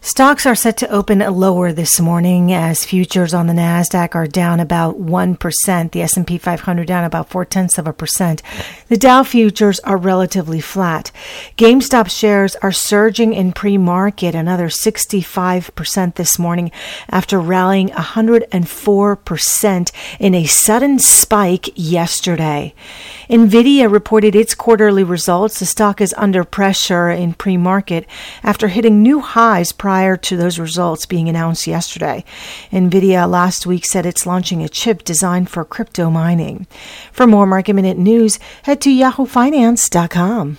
Stocks are set to open lower this morning as futures on the Nasdaq are down about one percent. The S and P 500 down about four tenths of a percent. The Dow futures are relatively flat. GameStop shares are surging in pre-market another 65 percent this morning after rallying 104 percent in a sudden spike yesterday. Nvidia reported its quarterly results. The stock is under pressure in pre-market after hitting new highs prior to those results being announced yesterday. NVIDIA last week said it's launching a chip designed for crypto mining. For more market minute news, head to yahoofinance.com.